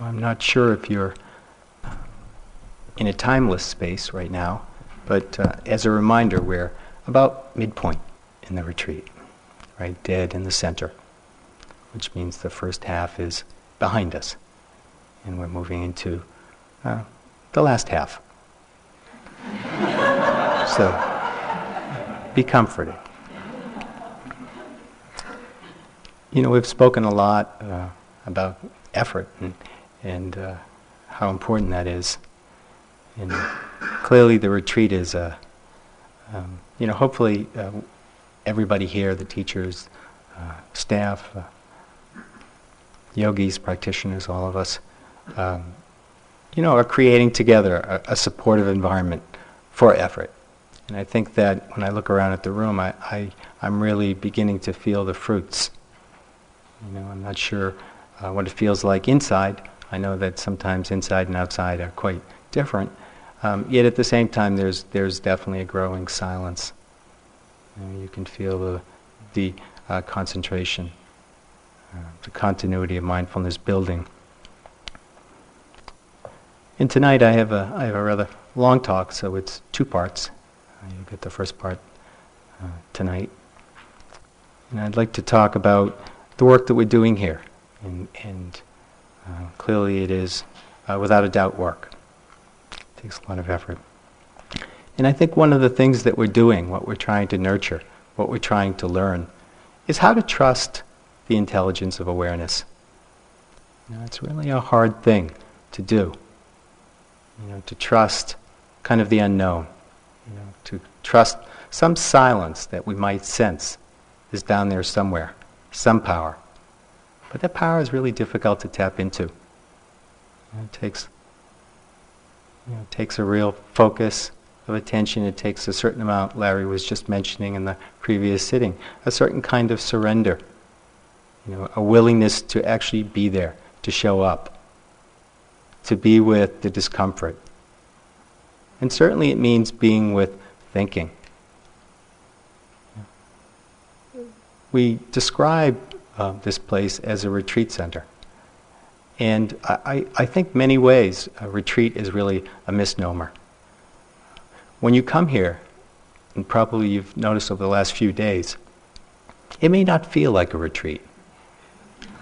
I'm not sure if you're in a timeless space right now, but uh, as a reminder, we're about midpoint in the retreat, right? Dead in the center, which means the first half is behind us, and we're moving into uh, the last half. so, be comforted. You know, we've spoken a lot uh, about effort and, and uh, how important that is. And clearly, the retreat is a, um, you know, hopefully uh, everybody here, the teachers, uh, staff, uh, yogis, practitioners, all of us, um, you know, are creating together a, a, supportive environment for effort. And I think that when I look around at the room, I, I, I'm really beginning to feel the fruits. You know, I'm not sure uh, what it feels like inside. I know that sometimes inside and outside are quite different. Um, yet at the same time, there's, there's definitely a growing silence. You, can feel the, the uh, concentration, uh, the continuity of mindfulness building. And tonight I have a, I have a rather long talk, so it's two parts. Uh, you get the first part uh, tonight. And I'd like to talk about the work that we're doing here. And, and uh, clearly it is, uh, without a doubt, work. It takes a lot of effort. And I think one of the things that we're doing, what we're trying to nurture, what we're trying to learn, is how to trust the intelligence of awareness. You know, it's really a hard thing to do you know, to trust kind of the unknown, you know, to trust some silence that we might sense is down there somewhere, some power. But that power is really difficult to tap into. It takes, you know, takes a real focus of attention. It takes a certain amount, Larry was just mentioning in the previous sitting, a certain kind of surrender. You know, a willingness to actually be there, to show up to be with the discomfort. And certainly it means being with thinking. We describe uh, this place as a retreat center. And I, I think many ways a retreat is really a misnomer. When you come here, and probably you've noticed over the last few days, it may not feel like a retreat.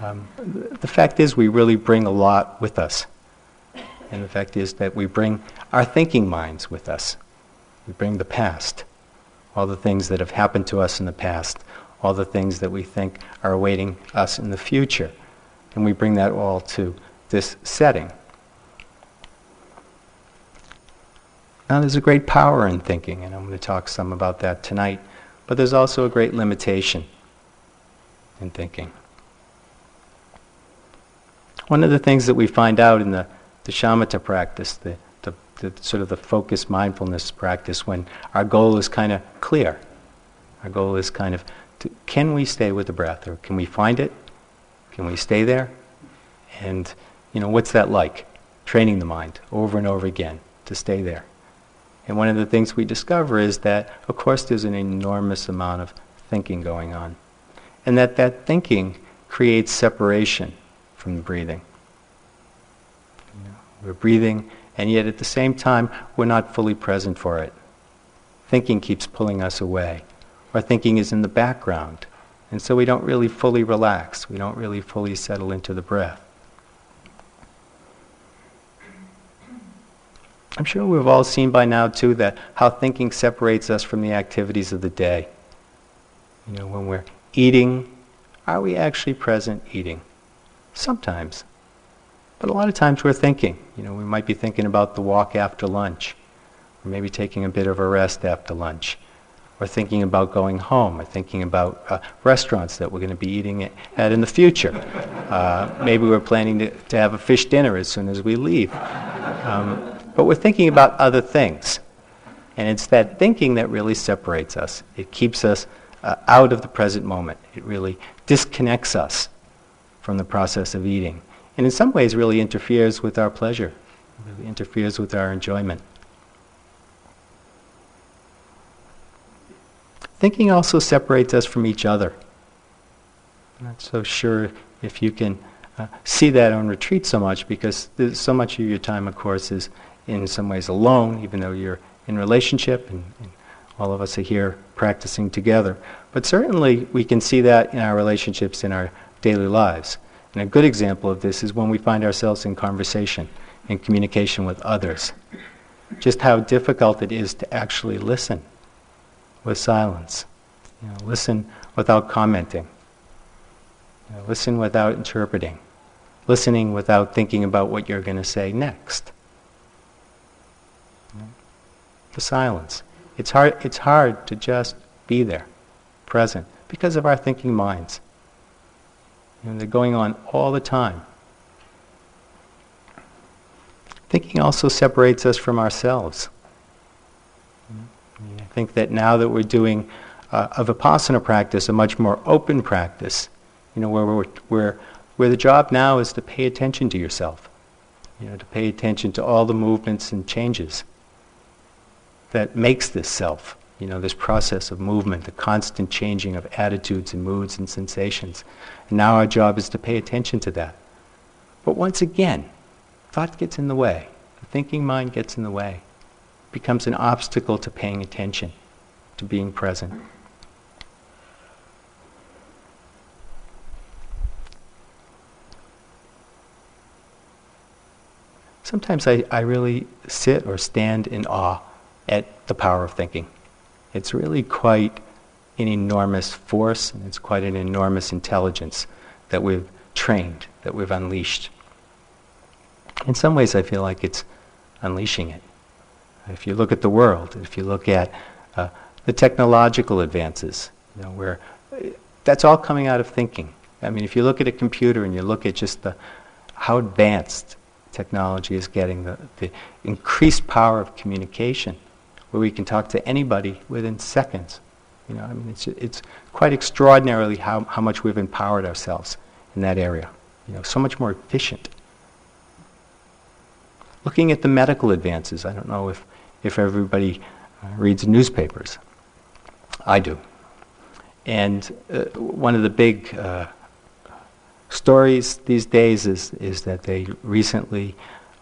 Um, the fact is, we really bring a lot with us. And the fact is that we bring our thinking minds with us. We bring the past, all the things that have happened to us in the past, all the things that we think are awaiting us in the future. And we bring that all to this setting. Now, there's a great power in thinking, and I'm going to talk some about that tonight. But there's also a great limitation in thinking. One of the things that we find out in the the shamatha practice, the, the, the sort of the focused mindfulness practice, when our goal is kind of clear. Our goal is kind of, to, can we stay with the breath, or can we find it? Can we stay there? And, you know, what's that like? Training the mind over and over again to stay there. And one of the things we discover is that, of course, there's an enormous amount of thinking going on. And that that thinking creates separation from the breathing. We're breathing, and yet at the same time, we're not fully present for it. Thinking keeps pulling us away. Our thinking is in the background, and so we don't really fully relax. We don't really fully settle into the breath. I'm sure we've all seen by now, too, that how thinking separates us from the activities of the day. You know, when we're eating, are we actually present eating? Sometimes. But a lot of times we're thinking. You know, we might be thinking about the walk after lunch, or maybe taking a bit of a rest after lunch, or thinking about going home, or thinking about uh, restaurants that we're going to be eating at in the future. Uh, maybe we're planning to, to have a fish dinner as soon as we leave. Um, but we're thinking about other things. And it's that thinking that really separates us. It keeps us uh, out of the present moment. It really disconnects us from the process of eating and in some ways really interferes with our pleasure, really interferes with our enjoyment. Thinking also separates us from each other. I'm not so sure if you can uh, see that on retreat so much because so much of your time, of course, is in some ways alone, even though you're in relationship and, and all of us are here practicing together. But certainly we can see that in our relationships in our daily lives. And a good example of this is when we find ourselves in conversation, in communication with others. Just how difficult it is to actually listen with silence. You know, listen without commenting. You know, listen without interpreting listening without thinking about what you're going to say next. The silence. It's hard, it's hard to just be there, present, because of our thinking minds. Know, they're going on all the time. Thinking also separates us from ourselves. I think that now that we're doing uh, a Vipassana practice, a much more open practice, you know, where we're, we're where the job now is to pay attention to yourself, you know, to pay attention to all the movements and changes that makes this self, you know, this process of movement, the constant changing of attitudes and moods and sensations. And now our job is to pay attention to that. But once again, thought gets in the way. The thinking mind gets in the way. Becomes an obstacle to paying attention, to being present. sometimes I, I really sit or stand in awe at the power of thinking. It's really quite an enormous force and it's quite an enormous intelligence that we've trained, that we've unleashed. In some ways, I feel like it's unleashing it. If you look at the world, if you look at uh, the technological advances, you know, where uh, that's all coming out of thinking. I mean, if you look at a computer and you look at just the, how advanced technology is getting, the, the increased power of communication, where we can talk to anybody within seconds. You know, I mean, it's, it's quite extraordinarily how, how much we've empowered ourselves in that area. You know, so much more efficient. Looking at the medical advances, I don't know if, if everybody uh, reads newspapers. I do. And uh, one of the big uh, stories these days is, is that they recently,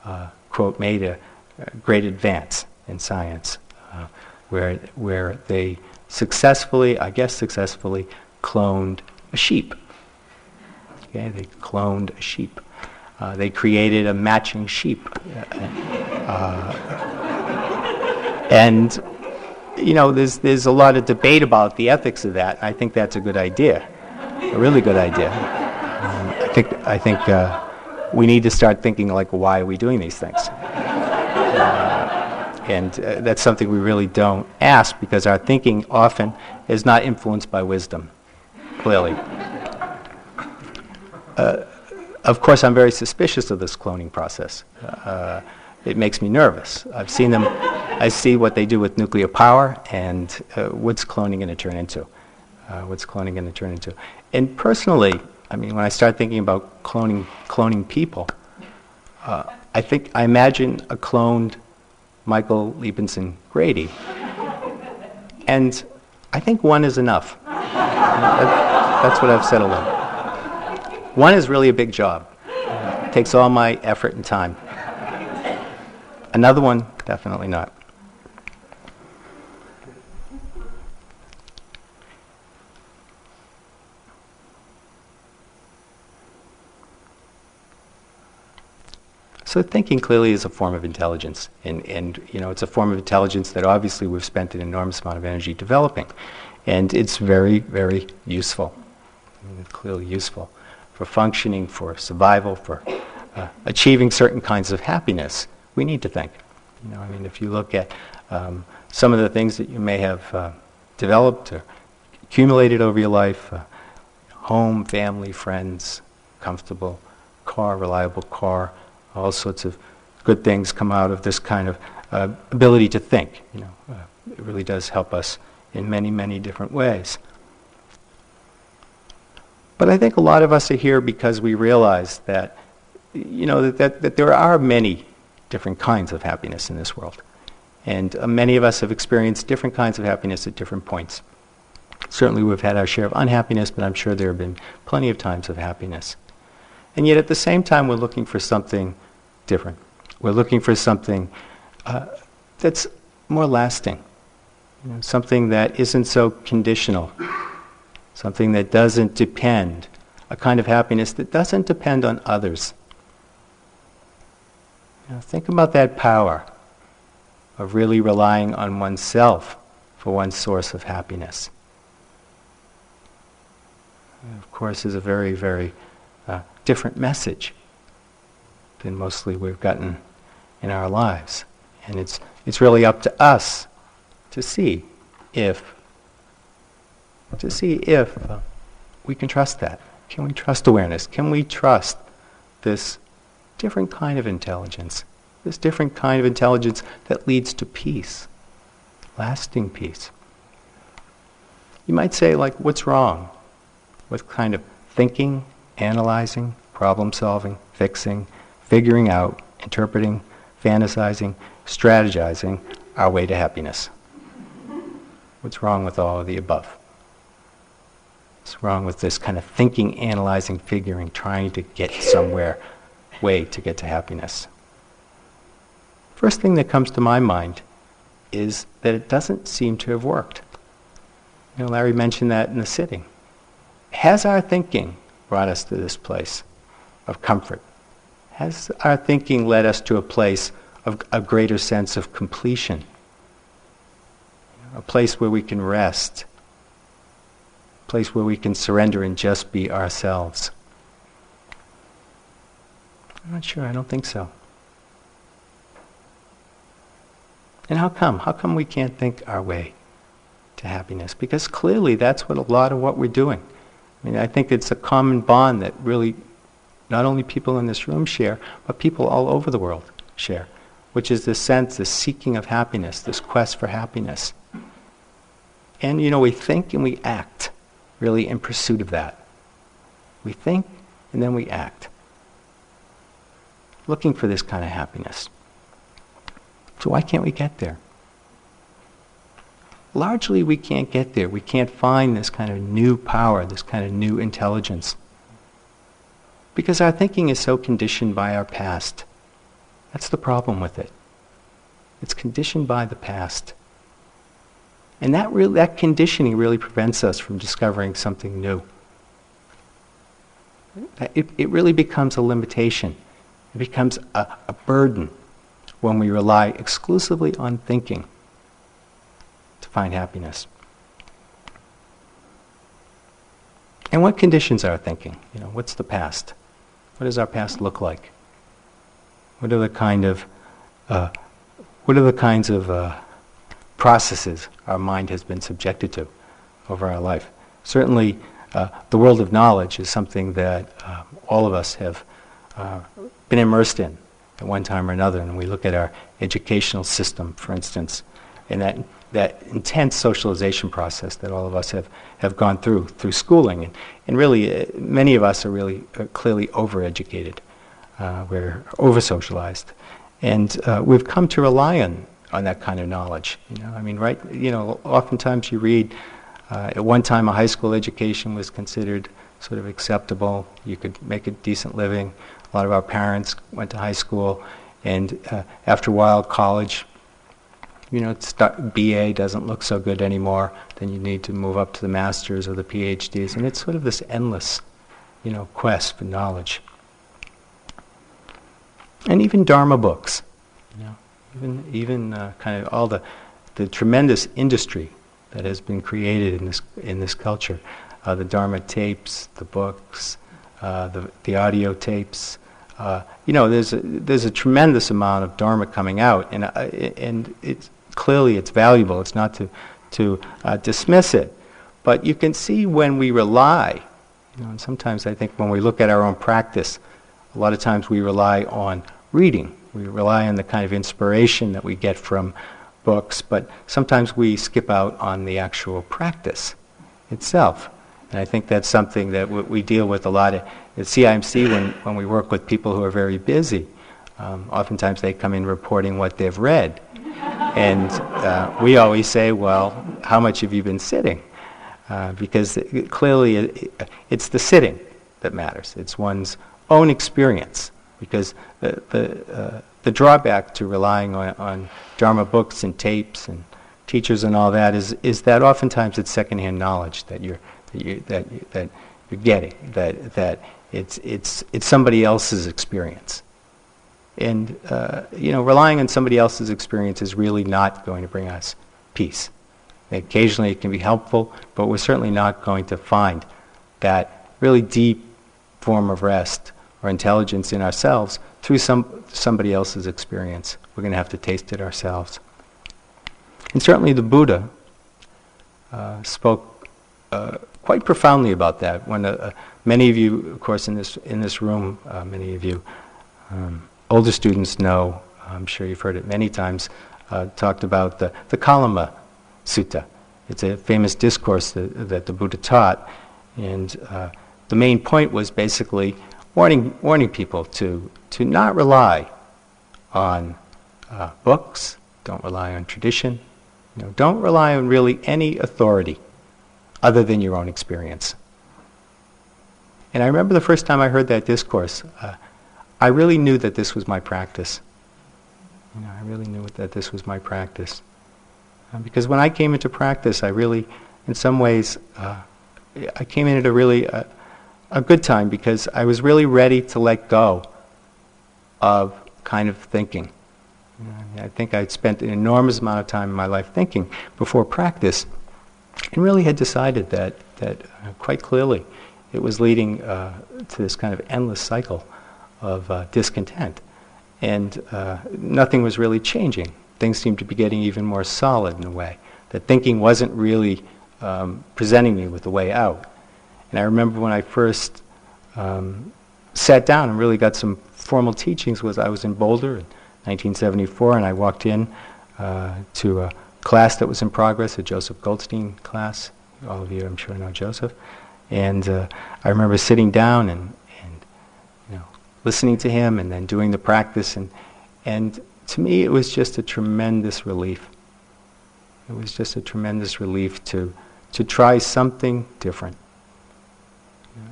uh, quote, made a, a, great advance in science uh, where, where they successfully, I guess successfully, cloned a sheep. Okay, they cloned a sheep. Uh, they created a matching sheep. And, you know, there's, there's a lot of debate about the ethics of that. I think that's a good idea, a really good idea. Um, I think, I think uh, we need to start thinking like, why are we doing these things? Uh, and uh, that's something we really don't ask because our thinking often is not influenced by wisdom, clearly. Uh, of course, I'm very suspicious of this cloning process. Uh, it makes me nervous. I've seen them, I see what they do with nuclear power and uh, what's cloning going to turn into. what's cloning going to turn into. And personally, I mean, when I start thinking about cloning, cloning people, uh, I think I imagine a cloned Michael Liebenson Grady, and I think one is enough. that, that's what I've settled on. One is really a big job. It takes all my effort and time. Another one, definitely not. So thinking clearly is a form of intelligence, and, and you know it's a form of intelligence that obviously we've spent an enormous amount of energy developing, and it's very very useful, clearly useful for functioning, for survival, for uh, achieving certain kinds of happiness. We need to think. You know, I mean, if you look at um, some of the things that you may have uh, developed or accumulated over your life, uh, home, family, friends, comfortable car, reliable car all sorts of good things come out of this kind of uh, ability to think. You know, uh, it really does help us in many, many different ways. But I think a lot of us are here because we realize that, you know, that, that, that there are many different kinds of happiness in this world. And uh, many of us have experienced different kinds of happiness at different points. Certainly we've had our share of unhappiness, but I'm sure there have been plenty of times of happiness. And yet at the same time, we're looking for something different. We're looking for something uh, that's more lasting, you know, something that isn't so conditional, something that doesn't depend, a kind of happiness that doesn't depend on others. Know, think about that power of really relying on oneself for one source of happiness. Of course, is a very, very uh, different message than mostly we've gotten in our lives. And it's, it's really up to us to see if, to see if uh, we can trust that. Can we trust awareness? Can we trust this different kind of intelligence? This different kind of intelligence that leads to peace, lasting peace. You might say, like, what's wrong with kind of thinking, analyzing, problem solving, fixing, figuring out, interpreting, fantasizing, strategizing our way to happiness? What's wrong with all of the above? What's wrong with this kind of thinking, analyzing, figuring, trying to get somewhere, way to get to happiness? First thing that comes to my mind is that it doesn't seem to have worked. You know, Larry mentioned that in the sitting. Has our thinking brought us to this place of comfort? Has our thinking led us to a place of a greater sense of completion? A place where we can rest, a place where we can surrender and just be ourselves? I'm not sure, I don't think so. And how come? How come we can't think our way to happiness? Because clearly that's what a lot of what we're doing. I mean, I think it's a common bond that really not only people in this room share, but people all over the world share, which is this sense, this seeking of happiness, this quest for happiness. And, you know, we think and we act really in pursuit of that. We think and then we act, looking for this kind of happiness. So why can't we get there? Largely, we can't get there. We can't find this kind of new power, this kind of new intelligence. Because our thinking is so conditioned by our past. That's the problem with it. It's conditioned by the past. And that, re- that conditioning really prevents us from discovering something new. It, it really becomes a limitation. It becomes a, a burden when we rely exclusively on thinking to find happiness. And what conditions our thinking? You know, what's the past? What does our past look like? What are the kind of uh, what are the kinds of uh, processes our mind has been subjected to over our life? Certainly, uh, the world of knowledge is something that uh, all of us have uh, been immersed in at one time or another. And we look at our educational system, for instance, and that, that intense socialization process that all of us have, have gone through, through schooling. And, and really, uh, many of us are really uh, clearly overeducated. Uh, we're over socialized. And uh, we've come to rely on, on that kind of knowledge. You know, I mean, right, you know, oftentimes you read, uh, at one time a high school education was considered sort of acceptable. You could make a decent living. A lot of our parents went to high school, and uh, after a while, college, you know, BA doesn't look so good anymore. Then you need to move up to the masters or the PhDs, and it's sort of this endless, you know, quest for knowledge. And even Dharma books, you know, even even uh, kind of all the the tremendous industry that has been created in this in this culture, uh, the Dharma tapes, the books, uh, the the audio tapes, uh, you know, there's a, there's a tremendous amount of dharma coming out, and uh, and it's clearly it's valuable. It's not to to uh, dismiss it, but you can see when we rely. You know, and sometimes I think when we look at our own practice, a lot of times we rely on reading. We rely on the kind of inspiration that we get from books, but sometimes we skip out on the actual practice itself. And I think that's something that w- we deal with a lot at CIMC when, when we work with people who are very busy. Um, oftentimes they come in reporting what they've read. And uh, we always say, well, how much have you been sitting? Uh, because it, clearly it, it's the sitting that matters. It's one's own experience. Because the, the, uh, the drawback to relying on, on Dharma books and tapes and teachers and all that is, is that oftentimes it's secondhand knowledge that you're, that, you, that, you, that you're getting, that, that it's, it's, it's somebody else's experience. And, uh, you know, relying on somebody else's experience is really not going to bring us peace. Occasionally it can be helpful, but we're certainly not going to find that really deep form of rest or intelligence in ourselves through some, somebody else's experience. We're going to have to taste it ourselves. And certainly the Buddha uh, spoke uh, quite profoundly about that. When uh, many of you, of course, in this in this room, uh, many of you um, older students know. I'm sure you've heard it many times. Uh, talked about the the Kalama Sutta. It's a famous discourse that, that the Buddha taught, and uh, the main point was basically warning warning people to to not rely on books. Don't rely on tradition you know, don't rely on really any authority other than your own experience. And I remember the first time I heard that discourse, uh, I really knew that this was my practice. You know, I really knew that this was my practice. Uh, because when I came into practice, I really, in some ways, uh, I came in at a really uh, a good time because I was really ready to let go of kind of thinking. I think I'd spent an enormous amount of time in my life thinking before practice, and really had decided that that uh, quite clearly it was leading uh, to this kind of endless cycle of uh, discontent, and uh, nothing was really changing. Things seemed to be getting even more solid in a way. That thinking wasn't really um, presenting me with a way out. And I remember when I first um, sat down and really got some formal teachings was I was in Boulder. in 1974, and I walked in uh, to a class that was in progress, a Joseph Goldstein class. All of you, I'm sure, know Joseph. And uh, I remember sitting down and, listening to him and then doing the practice. And, and to me, it was just a tremendous relief. It was just a tremendous relief to, to try something different.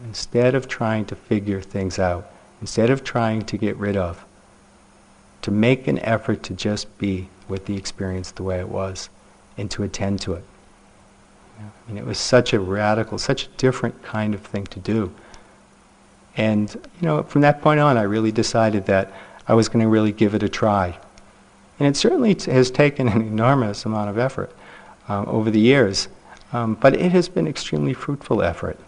Instead of trying to figure things out, instead of trying to get rid of, to make an effort to just be with the experience the way it was and to attend to it. It was such a radical, such a different kind of thing to do. And, you know, from that point on, I really decided that I was going to really give it a try. And it certainly t- has taken an enormous amount of effort um, over the years, um, but it has been extremely fruitful effort.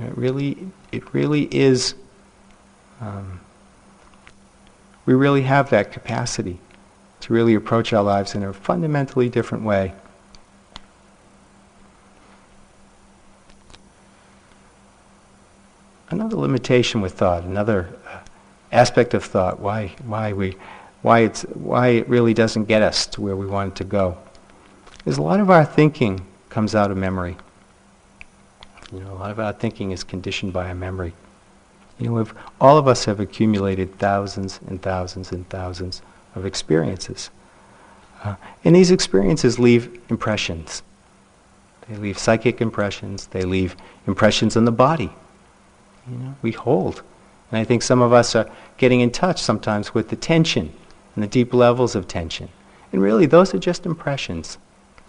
it really, it really is um, we really have that capacity to really approach our lives in a fundamentally different way. Another limitation with thought, another uh, aspect of thought, why, why, we, why, it's, why it really doesn't get us to where we want it to go, is a lot of our thinking comes out of memory. You know, a lot of our thinking is conditioned by a memory. You know, all of us have accumulated thousands and thousands and thousands of experiences. Uh, and these experiences leave impressions. They leave psychic impressions, they leave impressions on the body. You know, we hold. And I think some of us are getting in touch sometimes with the tension and the deep levels of tension. And really, those are just impressions.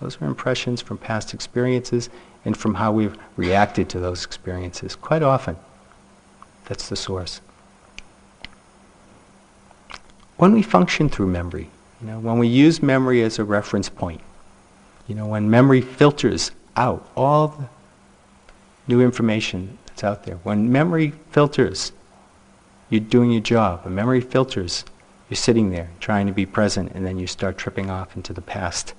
Those are impressions from past experiences and from how we've reacted to those experiences quite often. That's the source. When we function through memory, you know, when we use memory as a reference point, you know, when memory filters out all the new information out there, when memory filters, you're doing your job. When memory filters, you're sitting there trying to be present, and then you start tripping off into the past.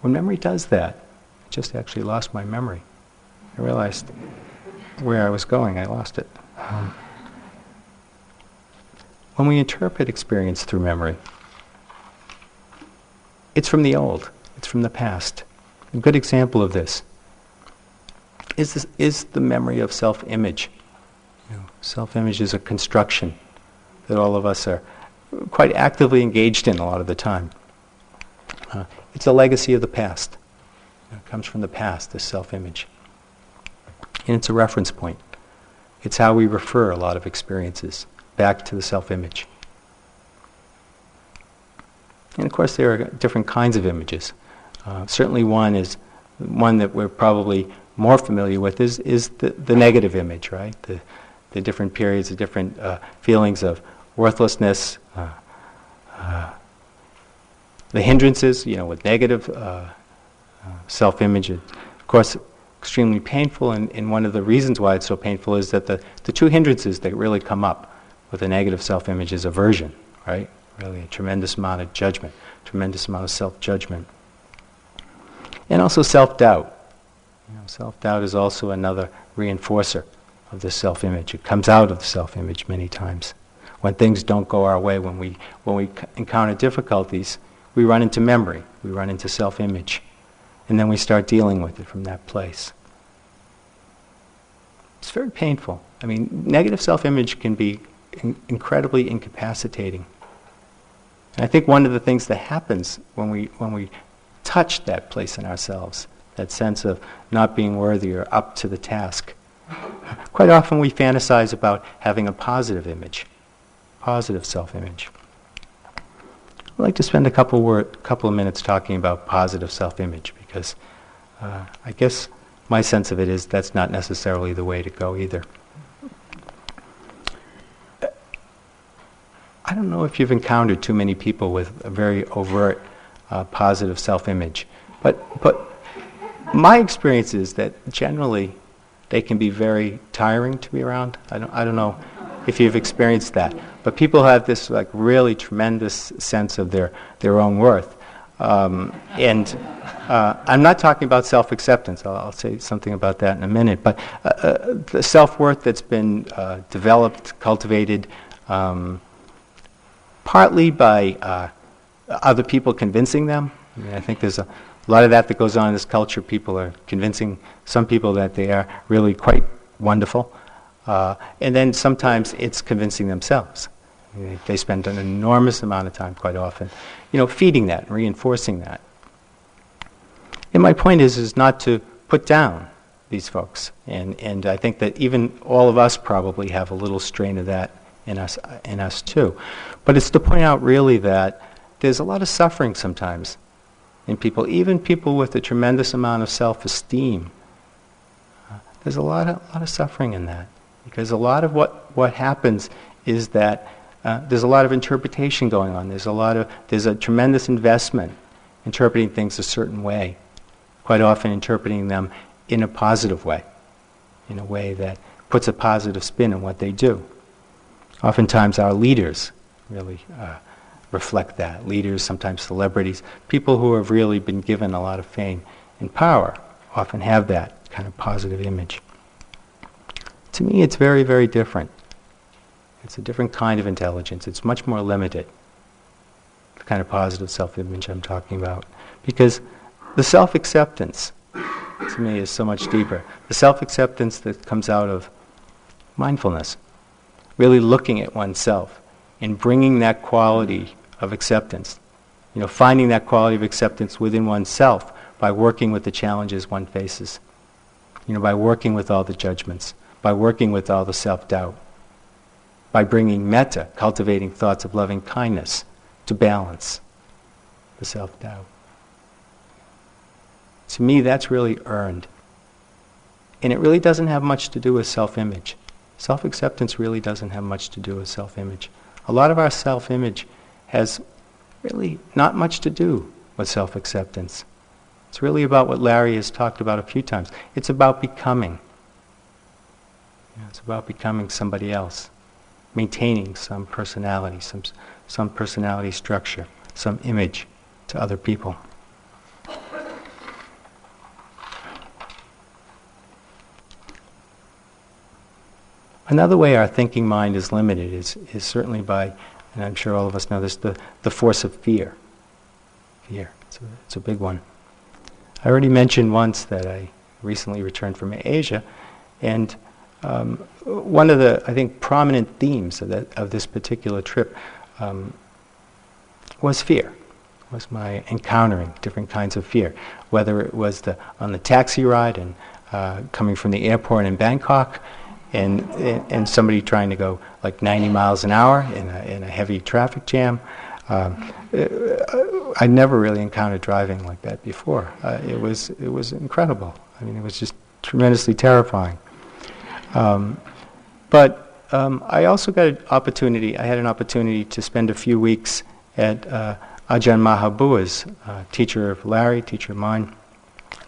When memory does that, I just actually lost my memory. I realized where I was going. I lost it. Um, when we interpret experience through memory, it's from the old, it's from the past. A good example of this is, this, is the memory of self image. You know, self image is a construction that all of us are quite actively engaged in a lot of the time. Uh, it's a legacy of the past. It comes from the past, this self image and it's a reference point. it's how we refer a lot of experiences back to the self image. And of course, there are different kinds of images. Uh, certainly, one is one that we're probably more familiar with is, is the, the negative image, right? The, the different periods, the different uh, feelings of worthlessness, uh, uh the hindrances, you know, with negative uh, uh, self image. Of course, extremely painful, and, and one of the reasons why it's so painful is that the, the two hindrances that really come up with a negative self image is aversion, right? Really, a tremendous amount of judgment, tremendous amount of self judgment. And also self doubt. You know, self doubt is also another reinforcer of the self image. It comes out of the self image many times. When things don't go our way, when we, when we encounter difficulties, we run into memory, we run into self image, and then we start dealing with it from that place. It's very painful. I mean, negative self image can be in- incredibly incapacitating. And I think one of the things that happens when we, when we touch that place in ourselves, that sense of not being worthy or up to the task, quite often we fantasize about having a positive image, positive self image. I'd like to spend a couple, couple of minutes talking about positive self image because uh, I guess my sense of it is that's not necessarily the way to go either. I don't know if you've encountered too many people with a very overt uh, positive self image, but, but my experience is that generally they can be very tiring to be around. I don't, I don't know if you've experienced that. But people have this like really tremendous sense of their, their own worth. Um, and uh, I'm not talking about self acceptance. I'll, I'll, say something about that in a minute. But uh, uh, the self worth that's been uh, developed, cultivated, um, partly by uh, other people convincing them. I, mean, I think there's a lot of that that goes on in this culture. People are convincing some people that they are really quite wonderful. Uh, and then sometimes it's convincing themselves. They spend an enormous amount of time, quite often, you know, feeding that reinforcing that. And my point is, is not to put down these folks. And, and I think that even all of us probably have a little strain of that in us, in us too. But it's to point out really that there's a lot of suffering sometimes in people, even people with a tremendous amount of self-esteem. Uh, there's a lot of, a lot of suffering in that. Because a lot of what, what happens is that uh, there's a lot of interpretation going on. There's a lot of, there's a tremendous investment interpreting things a certain way, quite often interpreting them in a positive way, in a way that puts a positive spin on what they do. Oftentimes, our leaders really uh, reflect that. Leaders, sometimes celebrities, people who have really been given a lot of fame and power often have that kind of positive image. To me, it's very, very different. It's a different kind of intelligence. It's much more limited, the kind of positive self image I'm talking about. Because the self acceptance, to me, is so much deeper. The self acceptance that comes out of mindfulness, really looking at oneself and bringing that quality of acceptance, you know, finding that quality of acceptance within oneself by working with the challenges one faces, you know, by working with all the judgments by working with all the self doubt, by bringing metta, cultivating thoughts of loving kindness, to balance the self doubt. To me, that's really earned. And it really doesn't have much to do with self image. Self acceptance really doesn't have much to do with self image. A lot of our self image has really not much to do with self acceptance. It's really about what Larry has talked about a few times. It's about becoming. It's about becoming somebody else, maintaining some personality, some, some personality structure, some image to other people. Another way our thinking mind is limited is, is certainly by, and I'm sure all of us know this, the, the force of fear. Fear. It's a, it's a big one. I already mentioned once that I recently returned from Asia, and um, one of the, I think, prominent themes of, that, of this particular trip um, was fear, was my encountering different kinds of fear, whether it was the, on the taxi ride and uh, coming from the airport in Bangkok and, and somebody trying to go like 90 miles an hour in a, in a heavy traffic jam. Um, I never really encountered driving like that before. Uh, it was it was incredible. I mean, it was just tremendously terrifying. Um, but um, I also got an opportunity. I had an opportunity to spend a few weeks at uh, Ajahn Mahabua's uh, teacher of Larry, teacher of mine.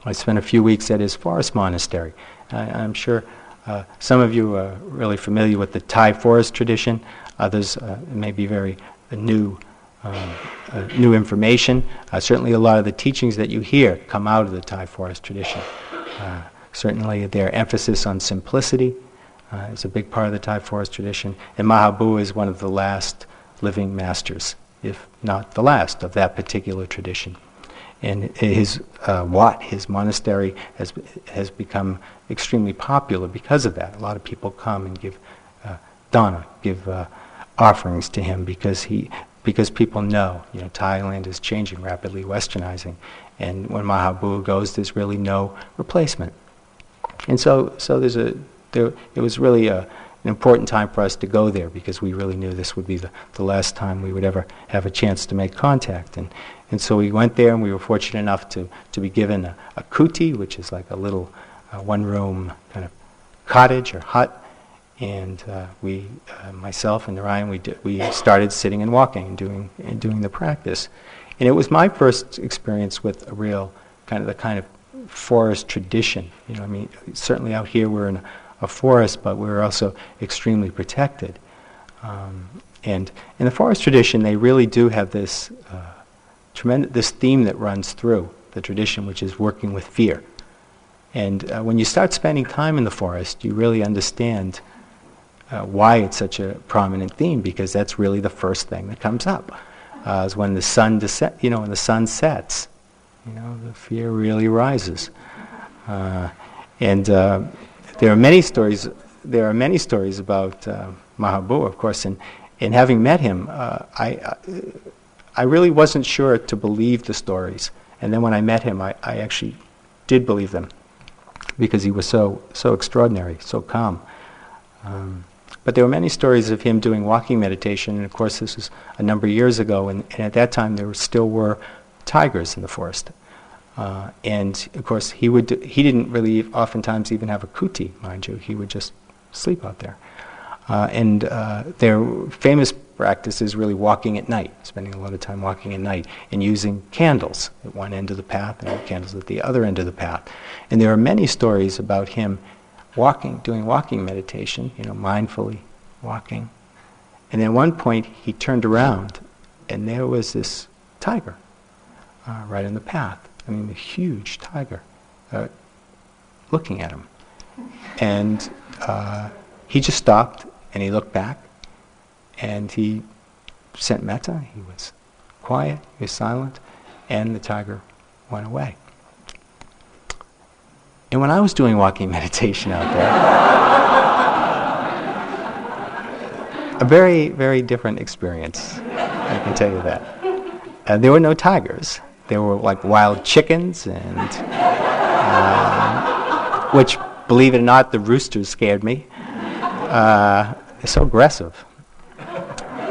I spent a few weeks at his forest monastery. I, am sure uh, some of you are really familiar with the Thai forest tradition. Others uh, may be very new um, uh, new information. Uh, certainly, a lot of the teachings that you hear come out of the Thai forest tradition. Uh, certainly, their emphasis on simplicity uh, is a big part of the Thai forest tradition. And Mahabua is one of the last living masters, if not the last, of that particular tradition. And his uh, Wat, his monastery, has, has become extremely popular because of that. A lot of people come and give uh, dana, give offerings to him because he because people know, you know, Thailand is changing rapidly, westernizing, and when Mahabua goes, there's really no replacement. And so, so there's a, there, it was really a, an important time for us to go there because we really knew this would be the, the last time we would ever have a chance to make contact. And, and so we went there and we were fortunate enough to, to be given a, a kuti, which is like a little uh, one room kind of cottage or hut and uh, we, uh, myself and Narayan, we, did, we started sitting and walking and doing, and doing the practice. And it was my first experience with a real kind of the kind of forest tradition. You know, I mean, certainly out here we're in a forest, but we're also extremely protected. Um, and in the forest tradition, they really do have this uh, tremendous this theme that runs through the tradition, which is working with fear. And uh, when you start spending time in the forest, you really understand uh, why it's such a prominent theme because that's really the first thing that comes up. Uh, is when the sun descent, you know, when the sun sets, you know, the fear really rises. Uh, and uh, there are many stories. There are many stories about uh, Mahabua, of course, and in having met him, I, I really wasn't sure to believe the stories. And then when I met him, I, I actually did believe them because he was so so extraordinary, so calm. Um, but there were many stories of him doing walking meditation, and of course, this was a number of years ago, and, and at that time there still were tigers in the forest. Uh, and of course, he would do, he didn't really oftentimes even have a kuti, mind you. He would just sleep out there. Uh, and uh, their famous practice is really walking at night, spending a lot of time walking at night, and using candles at one end of the path and candles at the other end of the path. And there are many stories about him walking, doing walking meditation, you know, mindfully walking. And at one point, he turned around, and there was this tiger uh, right in the path. I mean, a huge tiger uh, looking at him. And uh, he just stopped and he looked back and he sent metta. He was quiet, he was silent, and the tiger went away. And when I was doing walking meditation out there, a very, very different experience, I can tell you that. Uh, there were no tigers. There were like wild chickens, and uh, which, believe it or not, the roosters scared me. Uh, they're so aggressive.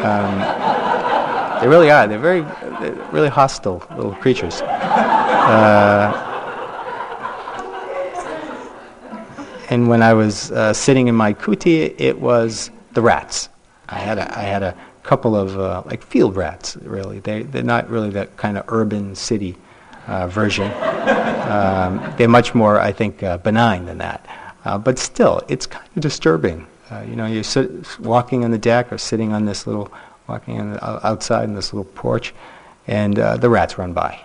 Um, they really are. They're very, they're really hostile little creatures. Uh, and when I was uh, sitting in my kuti, it was the rats. I had a, I had a couple of uh, like field rats. Really, they they're not really that kind of urban city uh, version. Um, they're much more, I think, uh, benign than that. Uh, but still, it's kind of disturbing. Uh, you know, you're sit, walking on the deck or sitting on this little, walking the, outside in this little porch, and the rats run by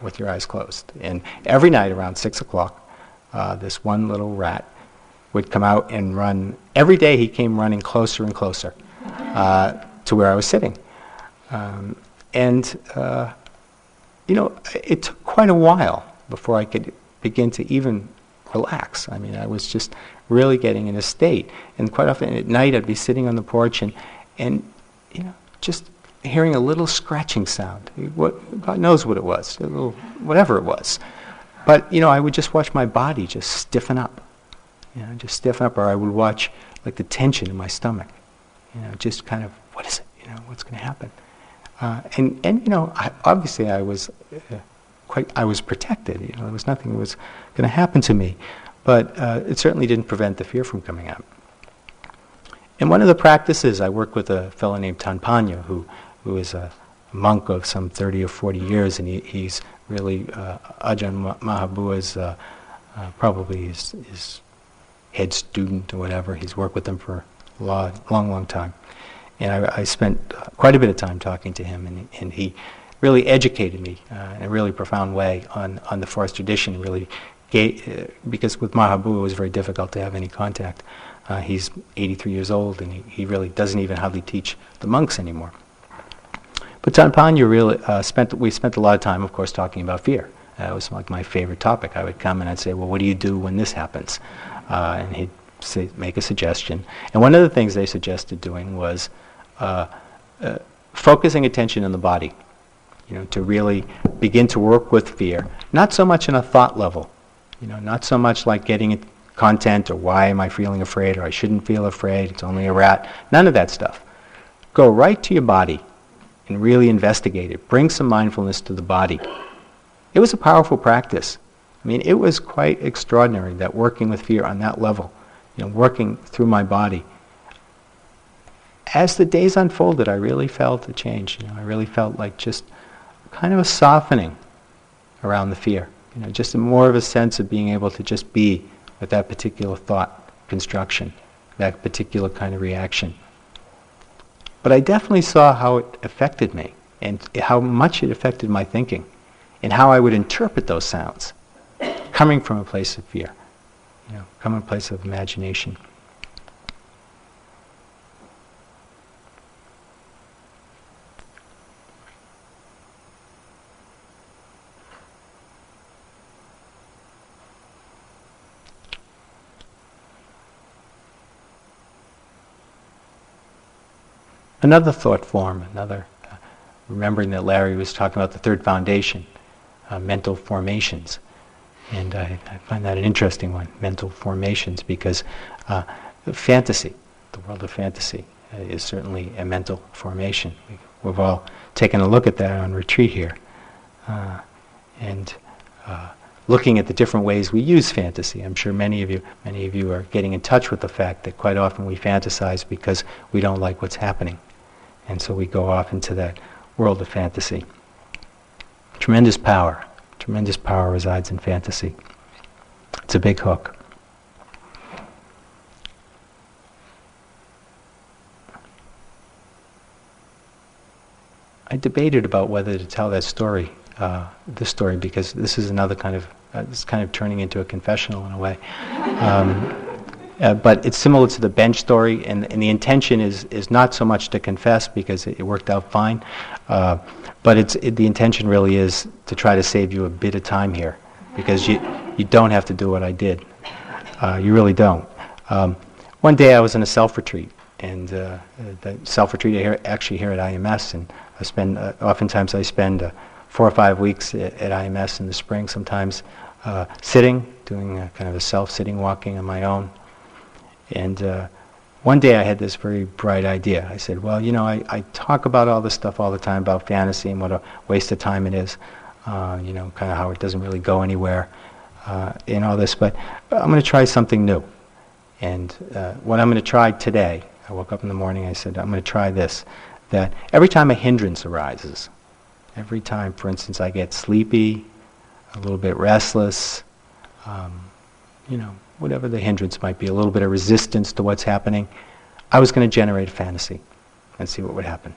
with your eyes closed. And every night around six o'clock, uh, this one little rat would come out and run. Every day he came running closer and closer uh, to where I was sitting. Um, and, uh, you know, it took quite a while before I could begin to even relax. I mean, I was just really getting in a state. And quite often at night I'd be sitting on the porch and, and you know, just hearing a little scratching sound. What, God knows what it was, a little, whatever it was. But, you know, I would just watch my body just stiffen up. you know, just stiffen up, or I would watch like the tension in my stomach, you know, just kind of, what is it, you know, what's going to happen? Uh, and, and, you know, I, obviously I was uh, quite, I was protected, you know, there was nothing was going to happen to me, but uh, it certainly didn't prevent the fear from coming out. In one of the practices, I worked with a fellow named Tanpanya, who, who is a monk of some 30 or 40 years, and he, he's really uh, Ajahn Mahabua's uh, uh, probably his, his head student or whatever. He's worked with him for a long, long, long time. And I, I spent quite a bit of time talking to him, and, and he really educated me uh, in a really profound way on, on the forest tradition. Really, uh, because with Mahabua it was very difficult to have any contact. Uh, he's 83 years old, and he, he really doesn't even hardly teach the monks anymore. But Tanpanya really uh, spent, we spent a lot of time, of course, talking about fear. It was like my favorite topic. I would come and I'd say, well, what do you do when this happens? Uh, and he'd say, make a suggestion. And one of the things they suggested doing was uh, focusing attention on the body, you know, to really begin to work with fear. Not so much in a thought level, you know, not so much like getting content or why am I feeling afraid or I shouldn't feel afraid, it's only a rat. None of that stuff. Go right to your body and really investigate it. Bring some mindfulness to the body. It was a powerful practice. I mean, it was quite extraordinary that working with fear on that level, you know, working through my body. As the days unfolded, I really felt a change. You know, I really felt like just kind of a softening around the fear. You know, just more of a sense of being able to just be with that particular thought construction, that particular kind of reaction. But I definitely saw how it affected me and how much it affected my thinking and how I would interpret those sounds coming from a place of fear, you know, coming from a place of imagination. Another thought form, another, uh, remembering that Larry was talking about the third foundation, uh, mental formations. And I, I, find that an interesting one, mental formations, because uh, fantasy, the world of fantasy, uh, is certainly a mental formation. We've all taken a look at that on retreat here. Uh, and uh, looking at the different ways we use fantasy. I'm sure many of you, many of you are getting in touch with the fact that quite often we fantasize because we don't like what's happening. And so we go off into that world of fantasy. Tremendous power. Tremendous power resides in fantasy. It's a big hook. I debated about whether to tell that story, uh, this story, because this is another kind of, uh, it's kind of turning into a confessional in a way. Um, uh, but it's similar to the bench story, and, and, the intention is, is not so much to confess because it, it worked out fine, uh, but it's, it, the intention really is to try to save you a bit of time here because you, you don't have to do what I did. Uh, you really don't. Um, one day I was in a self retreat, and uh, the self retreat here, actually here at IMS, and I spend, uh, oftentimes I spend four or five weeks at, at, IMS in the spring, sometimes sitting, doing kind of a self sitting walking on my own. And uh, one day I had this very bright idea. I said, well, you know, I, I talk about all this stuff all the time about fantasy and what a waste of time it is, uh, you know, kind of how it doesn't really go anywhere uh, and all this, but I'm going to try something new. And uh, what I'm going to try today, I woke up in the morning, I said, I'm going to try this, that every time a hindrance arises, every time, for instance, I get sleepy, a little bit restless, um, you know, whatever the hindrance might be, a little bit of resistance to what's happening, I was going to generate a fantasy and see what would happen.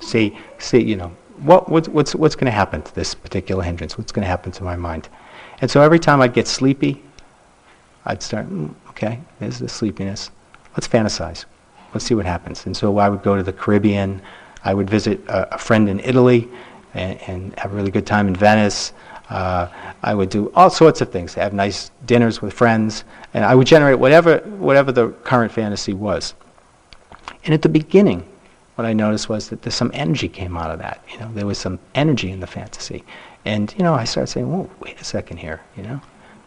See, see, you know, what, what's, what's, what's going to happen to this particular hindrance? What's going to happen to my mind? And so every time I'd get sleepy, I'd start, mm, okay, there's the sleepiness. Let's fantasize. Let's see what happens. And so I would go to the Caribbean. I would visit a, a friend in Italy and, and have a really good time in Venice. Uh, I would do all sorts of things, have nice dinners with friends, and I would generate whatever, whatever the current fantasy was. And at the beginning, what I noticed was that some energy came out of that. You know, there was some energy in the fantasy. And, you know, I started saying, whoa, wait a second here, you know.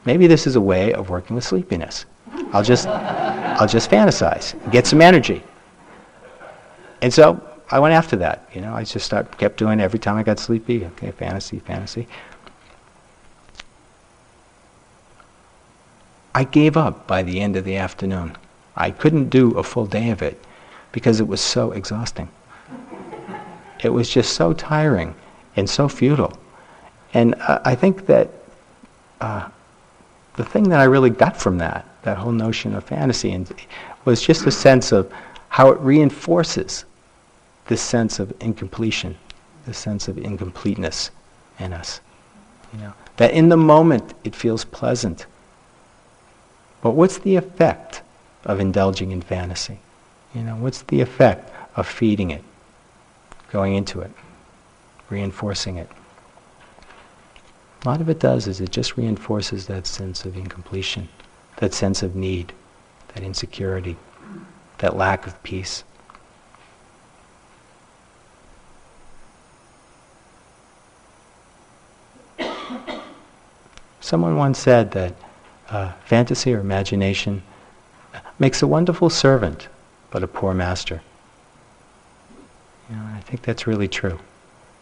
Maybe this is a way of working with sleepiness. I'll just, I'll just fantasize, get some energy. And so I went after that. You know, I just start, kept doing it every time I got sleepy. Okay, fantasy, fantasy. I gave up by the end of the afternoon. I couldn't do a full day of it because it was so exhausting. It was just so tiring and so futile. And uh, I think that uh, the thing that I really got from that, that whole notion of fantasy, and, was just a sense of how it reinforces this sense of incompletion, this sense of incompleteness in us. You know, that in the moment it feels pleasant. But what's the effect of indulging in fantasy? You know, what's the effect of feeding it, going into it, reinforcing it? A lot of it does is it just reinforces that sense of incompletion, that sense of need, that insecurity, that lack of peace. Someone once said that uh, fantasy or imagination makes a wonderful servant, but a poor master. You know, I think that's really true.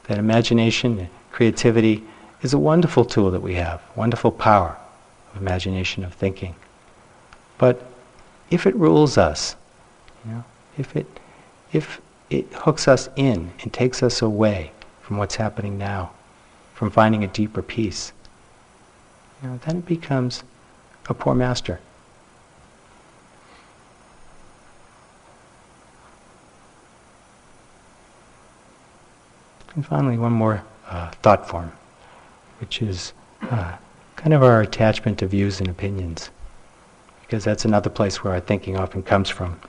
That imagination, creativity, is a wonderful tool that we have, wonderful power of imagination, of thinking. But if it rules us, you know, if it, if it hooks us in and takes us away from what's happening now, from finding a deeper peace, you know, then it becomes a poor master. And finally, one more uh, thought form which is uh, kind of our attachment to views and opinions, because that's another place where our thinking often comes from.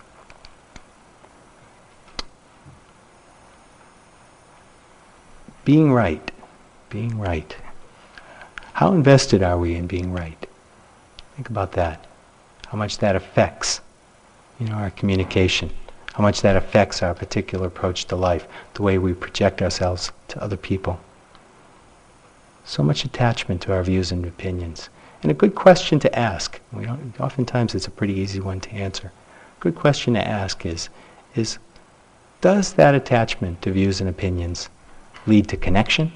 Being right, being right. How invested are we in being right? Think about that. How much that affects, you know, our communication. How much that affects our particular approach to life, the way we project ourselves to other people so much attachment to our views and opinions. And a good question to ask, we don't, oftentimes it's a pretty easy one to answer. A good question to ask is, is does that attachment to views and opinions lead to connection?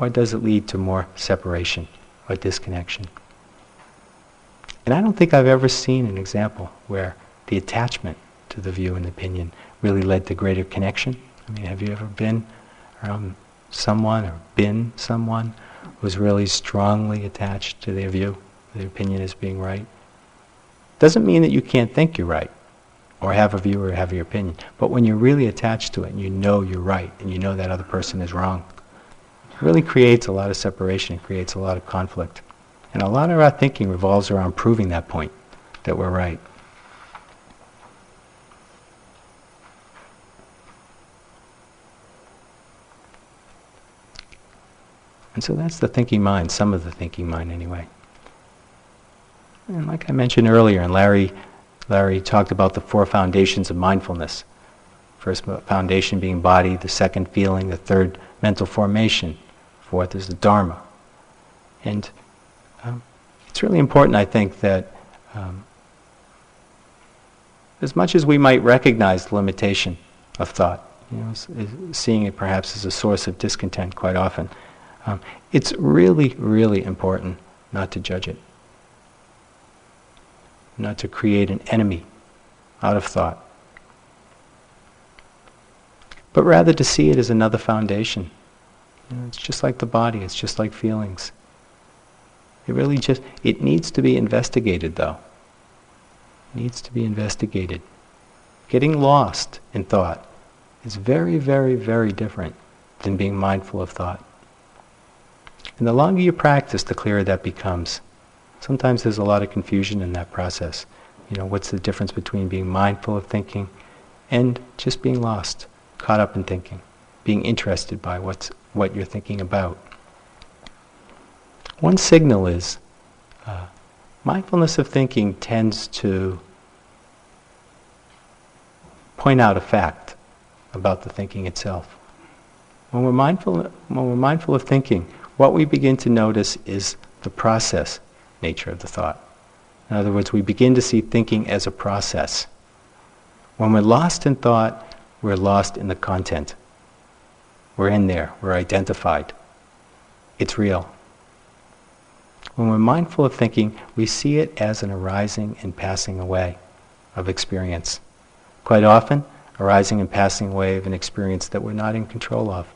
Or does it lead to more separation or disconnection? And I don't think I've ever seen an example where the attachment to the view and opinion really led to greater connection. I mean, have you ever been around someone or been someone who's really strongly attached to their view, their opinion as being right. Doesn't mean that you can't think you're right or have a view or have your opinion. But when you're really attached to it and you know you're right and you know that other person is wrong, it really creates a lot of separation, it creates a lot of conflict. And a lot of our thinking revolves around proving that point, that we're right. And so that's the thinking mind, some of the thinking mind anyway. And like I mentioned earlier, and Larry, Larry talked about the four foundations of mindfulness. First foundation being body, the second feeling, the third mental formation, fourth is the Dharma. And it's really important, I think, that um, as much as we might recognize the limitation of thought, you know, seeing it perhaps as a source of discontent quite often, um, it's really, really important not to judge it, not to create an enemy out of thought, but rather to see it as another foundation. You know, it's just like the body, it's just like feelings. It really just, it needs to be investigated though. It needs to be investigated. Getting lost in thought is very, very, very different than being mindful of thought. And the longer you practice, the clearer that becomes. Sometimes there's a lot of confusion in that process. You know, what's the difference between being mindful of thinking and just being lost, caught up in thinking, being interested by what's, what you're thinking about? One signal is uh, mindfulness of thinking tends to point out a fact about the thinking itself. When we're mindful, when we're mindful of thinking, what we begin to notice is the process nature of the thought. In other words, we begin to see thinking as a process. When we're lost in thought, we're lost in the content. We're in there, we're identified. It's real. When we're mindful of thinking, we see it as an arising and passing away of experience. Quite often, arising and passing away of an experience that we're not in control of.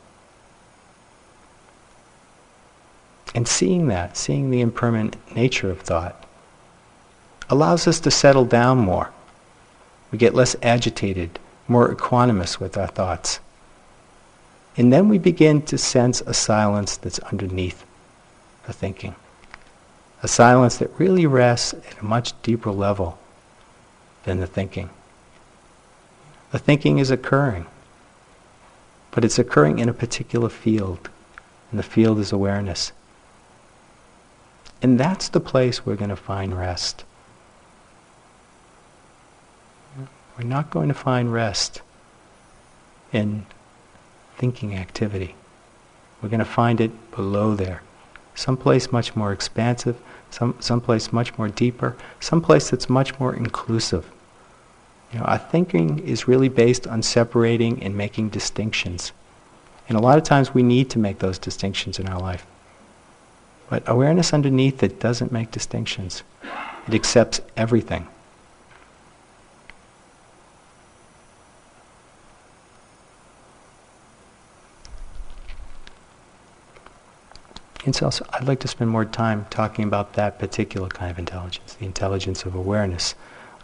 And seeing that, seeing the impermanent nature of thought, allows us to settle down more. We get less agitated, more equanimous with our thoughts. And then we begin to sense a silence that's underneath the thinking. A silence that really rests at a much deeper level than the thinking. The thinking is occurring, but it's occurring in a particular field, and the field is awareness. And that's the place we're going to find rest. We're not going to find rest in thinking activity. We're going to find it below there. Someplace much more expansive, some someplace much more deeper, someplace that's much more inclusive. You know, our thinking is really based on separating and making distinctions. And a lot of times we need to make those distinctions in our life. But awareness underneath it doesn't make distinctions. It accepts everything. And so I'd like to spend more time talking about that particular kind of intelligence, the intelligence of awareness,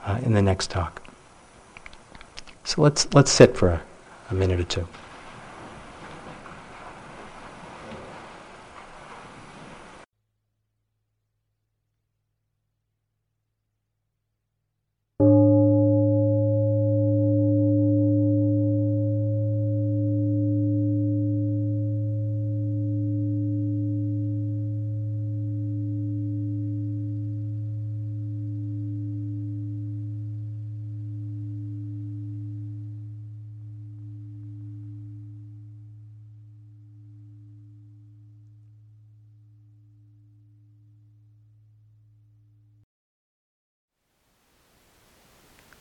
uh, in the next talk. So let's, let's sit for a, a minute or two.